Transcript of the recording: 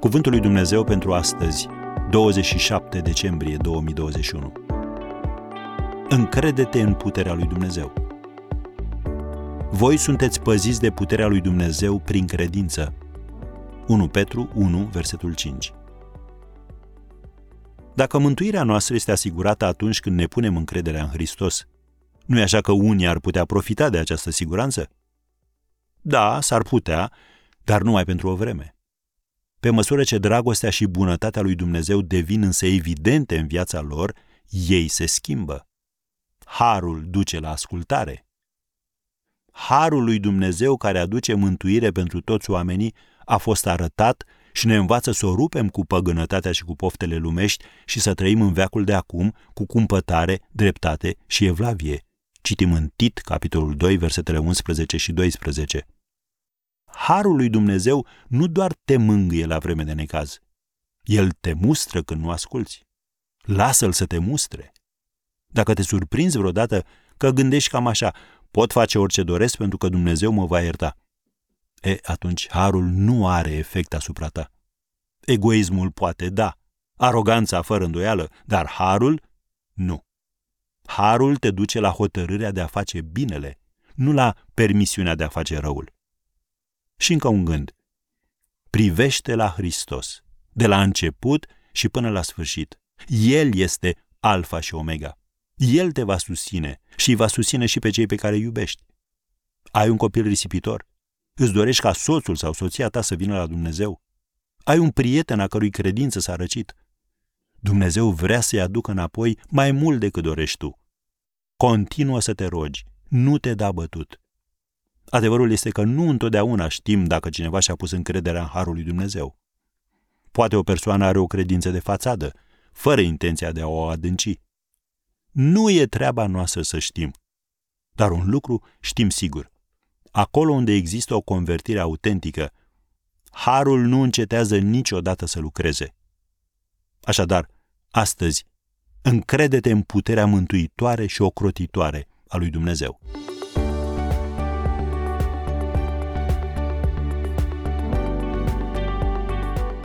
Cuvântul lui Dumnezeu pentru astăzi, 27 decembrie 2021. Încrede-te în puterea lui Dumnezeu. Voi sunteți păziți de puterea lui Dumnezeu prin credință. 1 Petru 1, versetul 5. Dacă mântuirea noastră este asigurată atunci când ne punem încrederea în Hristos, nu e așa că unii ar putea profita de această siguranță? Da, s-ar putea, dar numai pentru o vreme. Pe măsură ce dragostea și bunătatea lui Dumnezeu devin însă evidente în viața lor, ei se schimbă. Harul duce la ascultare. Harul lui Dumnezeu care aduce mântuire pentru toți oamenii a fost arătat și ne învață să o rupem cu păgânătatea și cu poftele lumești și să trăim în veacul de acum cu cumpătare, dreptate și evlavie. Citim în Tit, capitolul 2, versetele 11 și 12. Harul lui Dumnezeu nu doar te mângâie la vreme de necaz. El te mustră când nu asculți. Lasă-l să te mustre. Dacă te surprinzi vreodată că gândești cam așa, pot face orice doresc pentru că Dumnezeu mă va ierta. E, atunci harul nu are efect asupra ta. Egoismul poate da, aroganța fără îndoială, dar harul nu. Harul te duce la hotărârea de a face binele, nu la permisiunea de a face răul. Și încă un gând. Privește la Hristos, de la început și până la sfârșit. El este Alfa și Omega. El te va susține și va susține și pe cei pe care îi iubești. Ai un copil risipitor? Îți dorești ca soțul sau soția ta să vină la Dumnezeu? Ai un prieten a cărui credință s-a răcit? Dumnezeu vrea să-i aducă înapoi mai mult decât dorești tu. Continuă să te rogi, nu te da bătut. Adevărul este că nu întotdeauna știm dacă cineva și-a pus încrederea în Harul lui Dumnezeu. Poate o persoană are o credință de fațadă, fără intenția de a o adânci. Nu e treaba noastră să știm. Dar un lucru știm sigur. Acolo unde există o convertire autentică, Harul nu încetează niciodată să lucreze. Așadar, astăzi, încrede-te în puterea mântuitoare și ocrotitoare a lui Dumnezeu.